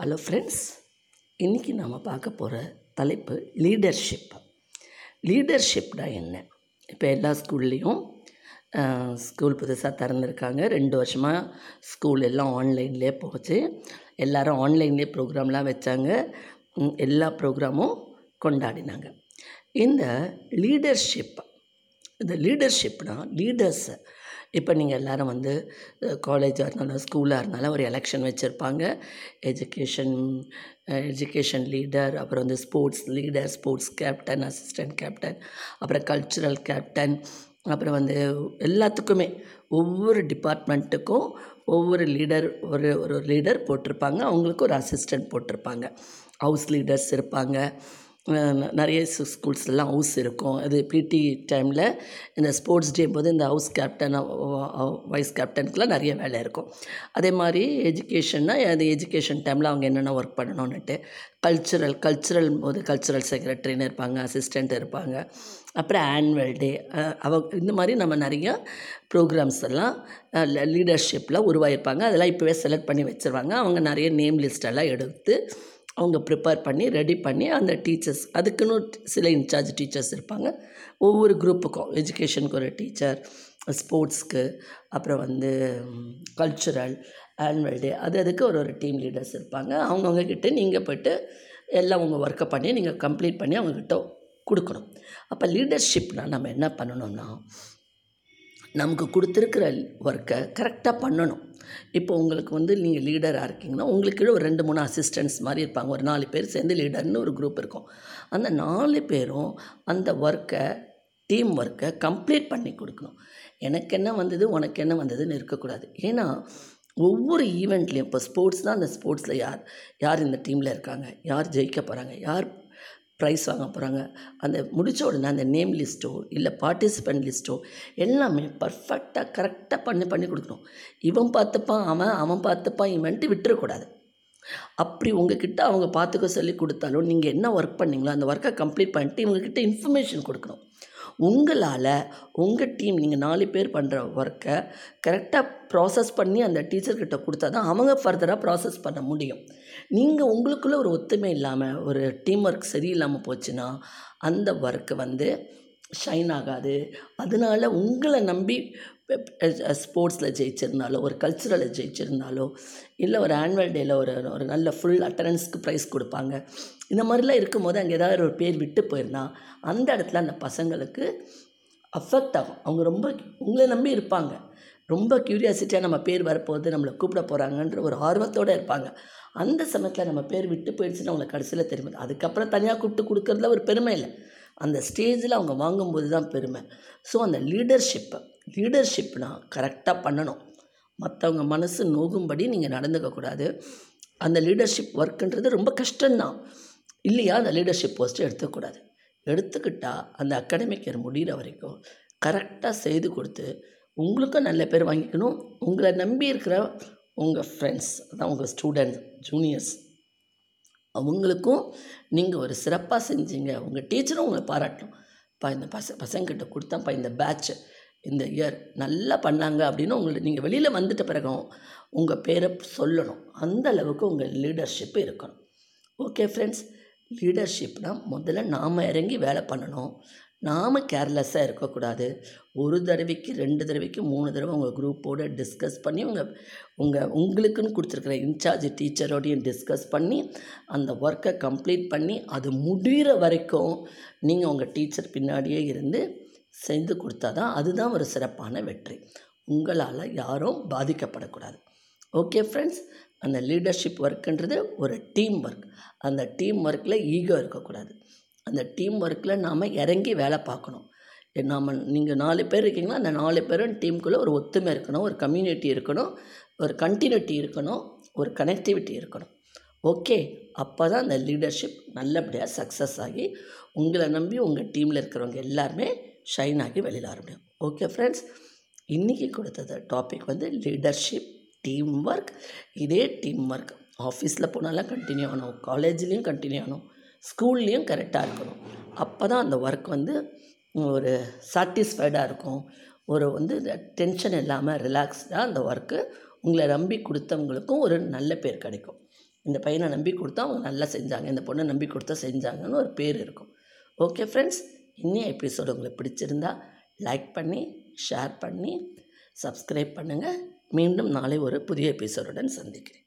Hello friends இன்றைக்கி நாம் பார்க்க போகிற தலைப்பு லீடர்ஷிப் லீடர்ஷிப்னா என்ன? இப்போ எல்லா ஸ்கூல்லேயும் ஸ்கூல் புதுசாக திறந்துருக்காங்க. ரெண்டு வருஷமாக ஸ்கூல் எல்லாம் ஆன்லைன்லேயே போச்சு. எல்லோரும் ஆன்லைன்லேயே ப்ரோக்ராம்லாம் வச்சாங்க. எல்லா ப்ரோக்ராமும் கொண்டாடினாங்க. இந்த லீடர்ஷிப் இந்த லீடர்ஷிப்னால் லீடர்ஸை இப்போ நீங்கள் எல்லாரும் வந்து காலேஜாக இருந்தாலும் ஸ்கூலாக இருந்தாலும் ஒரு எலெக்ஷன் வச்சுருப்பாங்க. எஜுகேஷன் எஜுகேஷன் லீடர் அப்புறம் வந்து sports leader sports captain assistant captain அப்புறம் கல்ச்சுரல் கேப்டன் அப்புறம் வந்து எல்லாத்துக்குமே ஒவ்வொரு டிபார்ட்மெண்ட்டுக்கும் ஒவ்வொரு லீடர் ஒரு ஒரு லீடர் போட்டிருப்பாங்க. அவங்களுக்கு ஒரு அசிஸ்டன்ட் போட்டிருப்பாங்க. ஹவுஸ் லீடர்ஸ் இருப்பாங்க. நிறைய ஸ்கூல்ஸ்லலாம் ஸ்கூல்ஸ்லாம் ஹவுஸ் இருக்கும். அது பிடி டைமில் இந்த ஸ்போர்ட்ஸ் டே போது இந்த ஹவுஸ் கேப்டன் வைஸ் கேப்டனுக்குலாம் நிறைய வேலை இருக்கும். அதே மாதிரி எஜுகேஷன்னா அது எஜுகேஷன் டைமில் அவங்க என்னென்ன ஒர்க் பண்ணணும்னுட்டு கல்ச்சுரல் கல்ச்சுரல் போது கல்ச்சுரல் செக்ரட்டரின்னு இருப்பாங்க அசிஸ்டண்ட் இருப்பாங்க. அப்புறம் ஆனுவல் டே அவ இந்த மாதிரி நம்ம நிறையா ப்ரோக்ராம்ஸ் எல்லாம் லீடர்ஷிப்பில் உருவாயிருப்பாங்க. அதெல்லாம் இப்போவே செலக்ட் பண்ணி வச்சுருவாங்க. அவங்க நிறைய நேம் லிஸ்ட் எல்லாம் எடுத்து அவங்க ப்ரிப்பேர் பண்ணி ரெடி பண்ணி அந்த டீச்சர்ஸ் அதுக்குன்னு சில இன்சார்ஜ் டீச்சர்ஸ் இருப்பாங்க. ஒவ்வொரு குரூப்புக்கும் எஜுகேஷனுக்கு ஒரு டீச்சர் ஸ்போர்ட்ஸ்க்கு அப்புறம் வந்து கல்ச்சுரல் ஆனுவல் டே அது அதுக்கு ஒரு ஒரு டீம் லீடர்ஸ் இருப்பாங்க. அவங்கவுங்கக்கிட்ட நீங்கள் போய்ட்டு எல்லாம் உங்கள் ஒர்க்கை பண்ணி நீங்கள் கம்ப்ளீட் பண்ணி அவங்கக்கிட்ட கொடுக்கணும். அப்போ லீடர்ஷிப்னால் நம்ம என்ன பண்ணணும்னா நமக்கு கொடுத்துருக்கிற ஒர்க்கை கரெக்டாக பண்ணணும். இப்போ உங்களுக்கு வந்து நீங்கள் லீடராக இருக்கீங்கன்னா உங்களுக்கு கீழே ஒரு ரெண்டு மூணு அசிஸ்டன்ட்ஸ் மாதிரி இருப்பாங்க. ஒரு நாலு பேர் சேர்ந்து லீடர்னு ஒரு குரூப் இருக்கும். அந்த நாலு பேரும் அந்த ஒர்க்கை டீம் ஒர்க்கை கம்ப்ளீட் பண்ணி கொடுக்கணும். எனக்கு என்ன வந்தது உனக்கு என்ன வந்ததுன்னு இருக்கக்கூடாது. ஏன்னா ஒவ்வொரு ஈவெண்ட்லேயும் இப்போ ஸ்போர்ட்ஸ் தான் அந்த ஸ்போர்ட்ஸில் யார் யார் இந்த டீமில் இருக்காங்க யார் ஜெயிக்க போகிறாங்க யார் ப்ரைஸ் வாங்க போகிறாங்க அந்த முடித்த உடனே அந்த நேம் லிஸ்ட்டோ இல்லை பார்ட்டிசிபெண்ட் லிஸ்ட்டோ எல்லாமே பர்ஃபெக்டாக கரெக்டாக பண்ணி பண்ணி கொடுக்கணும். இவன் பார்த்துப்பான் அவன் அவன் பார்த்துப்பான் இவன்ட்டு விட்டுறக்கூடாது. அப்படி உங்ககிட்ட அவங்க பார்த்துக்க சொல்லி கொடுத்தாலும் நீங்கள் என்ன ஒர்க் பண்ணீங்களோ அந்த ஒர்க்கை கம்ப்ளீட் பண்ணிட்டு இவங்ககிட்ட இன்ஃபர்மேஷன் கொடுக்கணும். உங்களால் உங்கள் டீம் நீங்கள் நாலு பேர் பண்ணுற ஒர்க்கை கரெக்டாக ப்ராசஸ் பண்ணி அந்த டீச்சர்கிட்ட கொடுத்தா தான் அவங்க ஃபர்தராக ப்ராசஸ் பண்ண முடியும். நீங்கள் உங்களுக்குள்ளே ஒரு ஒத்துமை இல்லாமல் ஒரு டீம் ஒர்க் சரியில்லாமல் போச்சுன்னா அந்த ஒர்க்கு வந்து ஷைன் ஆகாது. அதனால உங்களை நம்பி ஸ்போர்ட்ஸில் ஜெயிச்சிருந்தாலோ ஒரு கல்ச்சுரலில் ஜெயிச்சிருந்தாலோ இல்லை ஒரு ஆனுவல் டேயில் ஒரு ஒரு நல்ல ஃபுல் அட்டண்டன்ஸ்க்கு ப்ரைஸ் கொடுப்பாங்க. இந்த மாதிரிலாம் இருக்கும்போது அங்கே ஏதாவது ஒரு பேர் விட்டு போயிருந்தா அந்த இடத்துல அந்த பசங்களுக்கு அஃபெக்ட் ஆகும். அவங்க ரொம்ப உங்களை நம்பி இருப்பாங்க. ரொம்ப க்யூரியாசிட்டியாக நம்ம பேர் வரப்போகுது நம்மளை கூப்பிட போகிறாங்கன்ற ஒரு ஆர்வத்தோடு இருப்பாங்க. அந்த சமயத்தில் நம்ம பேர் விட்டு போயிடுச்சுன்னு அவங்களை கடைசியில் தெரியும் அதுக்கப்புறம் தனியாக கூப்பிட்டு கொடுக்குறதுல ஒரு பெருமை இல்லை. அந்த ஸ்டேஜில் அவங்க வாங்கும்போது தான் பெருமை. ஸோ அந்த லீடர்ஷிப்பை லீடர்ஷிப்னா கரெக்டாக பண்ணணும். மற்றவங்க மனசு நோகும்படி நீங்கள் நடந்துக்கக்கூடாது அந்த லீடர்ஷிப் ஒர்க்குன்றது ரொம்ப கஷ்டம்தான். இல்லையா? அந்த லீடர்ஷிப் போஸ்ட்டு எடுத்துக்கூடாது எடுத்துக்கிட்டால் அந்த அகாடமிக் இயர் முடிகிற வரைக்கும் கரெக்டாக செய்து கொடுத்து உங்களுக்கும் நல்ல பேர் வாங்கிக்கணும். உங்களை நம்பி இருக்கிற உங்கள் ஃப்ரெண்ட்ஸ் அதான் உங்கள் ஸ்டூடெண்ட்ஸ் ஜூனியர்ஸ் அவங்களுக்கும் நீங்கள் ஒரு சிறப்பாக செஞ்சீங்க. உங்கள் டீச்சரும் உங்களை பாராட்டணும். பா இந்த பச பசங்கிட்ட கொடுத்தாப்பா இந்த பேட்ச் இந்த இயர் நல்லா பண்ணாங்க அப்படின்னு உங்களை நீங்கள் வெளியில் வந்துட்ட பிறகும் உங்கள் பேரை சொல்லணும். அந்த அளவுக்கு உங்கள் லீடர்ஷிப் இருக்கணும். ஓகே ஃப்ரெண்ட்ஸ் லீடர்ஷிப்னால் முதல்ல நாம் இறங்கி வேலை பண்ணணும். நாம் கேர்லெஸ்ஸாக இருக்கக்கூடாது. ஒரு தடவைக்கு ரெண்டு தடவைக்கு மூணு தடவை உங்கள் குரூப்போடு டிஸ்கஸ் பண்ணி உங்கள் உங்கள் உங்களுக்குன்னு கொடுத்துருக்குற இன்சார்ஜ் டீச்சரோடையும் டிஸ்கஸ் பண்ணி அந்த ஒர்க்கை கம்ப்ளீட் பண்ணி அது முடிகிற வரைக்கும் நீங்கள் உங்கள் டீச்சர் பின்னாடியே இருந்து செஞ்சு கொடுத்தா தான் அதுதான் ஒரு சிறப்பான வெற்றி. உங்களால் யாரும் பாதிக்கப்படக்கூடாது. ஓகே ஃப்ரெண்ட்ஸ் அந்த லீடர்ஷிப் ஒர்க்குன்றது ஒரு டீம் ஒர்க் அந்த டீம் ஒர்க்கில் ஈகோ இருக்கக்கூடாது. அந்த டீம் ஒர்க்கில் நாம் இறங்கி வேலை பார்க்கணும். நாம் நீங்கள் நாலு பேர் இருக்கீங்களா அந்த நாலு பேரும் டீமுக்குள்ளே ஒரு ஒத்துமை இருக்கணும் ஒரு கம்யூனிட்டி இருக்கணும் ஒரு கண்டினியூட்டி இருக்கணும் ஒரு கனெக்டிவிட்டி இருக்கணும். ஓகே அப்போ தான் அந்த லீடர்ஷிப் நல்லபடியாக சக்ஸஸ் ஆகி உங்களை நம்பி உங்கள் டீமில் இருக்கிறவங்க எல்லாருமே ஷைன் ஆகி வெளியில் வர முடியும் ஓகே ஃப்ரெண்ட்ஸ் இன்றைக்கி கொடுத்தது டாபிக் வந்து லீடர்ஷிப் டீம் ஒர்க் இதே டீம் ஒர்க் ஆஃபீஸில் போனாலும் கண்டினியூ ஆகணும். காலேஜ்லேயும் கண்டினியூ ஆகணும். ஸ்கூல்லேயும் கரெக்டாக இருக்கணும். அப்போ தான் அந்த ஒர்க் வந்து ஒரு சாட்டிஸ்ஃபைடாக இருக்கும். ஒரு வந்து டென்ஷன் இல்லாமல் ரிலாக்ஸ்டாக அந்த ஒர்க்கு உங்களை நம்பி கொடுத்தவங்களுக்கும் ஒரு நல்ல பேர் கிடைக்கும். இந்த பையனை நம்பி கொடுத்தா அவங்க நல்லா செஞ்சாங்க. இந்த பொண்ணை நம்பி கொடுத்தா செஞ்சாங்கன்னு ஒரு பேர் இருக்கும். ஓகே ஃப்ரெண்ட்ஸ் இன்னும் எபிசோடு உங்களுக்கு பிடிச்சிருந்தா லைக் பண்ணி ஷேர் பண்ணி சப்ஸ்கிரைப் பண்ணுங்கள் மீண்டும் நாளை ஒரு புதிய எபிசோடுடன் சந்திக்கிறேன்.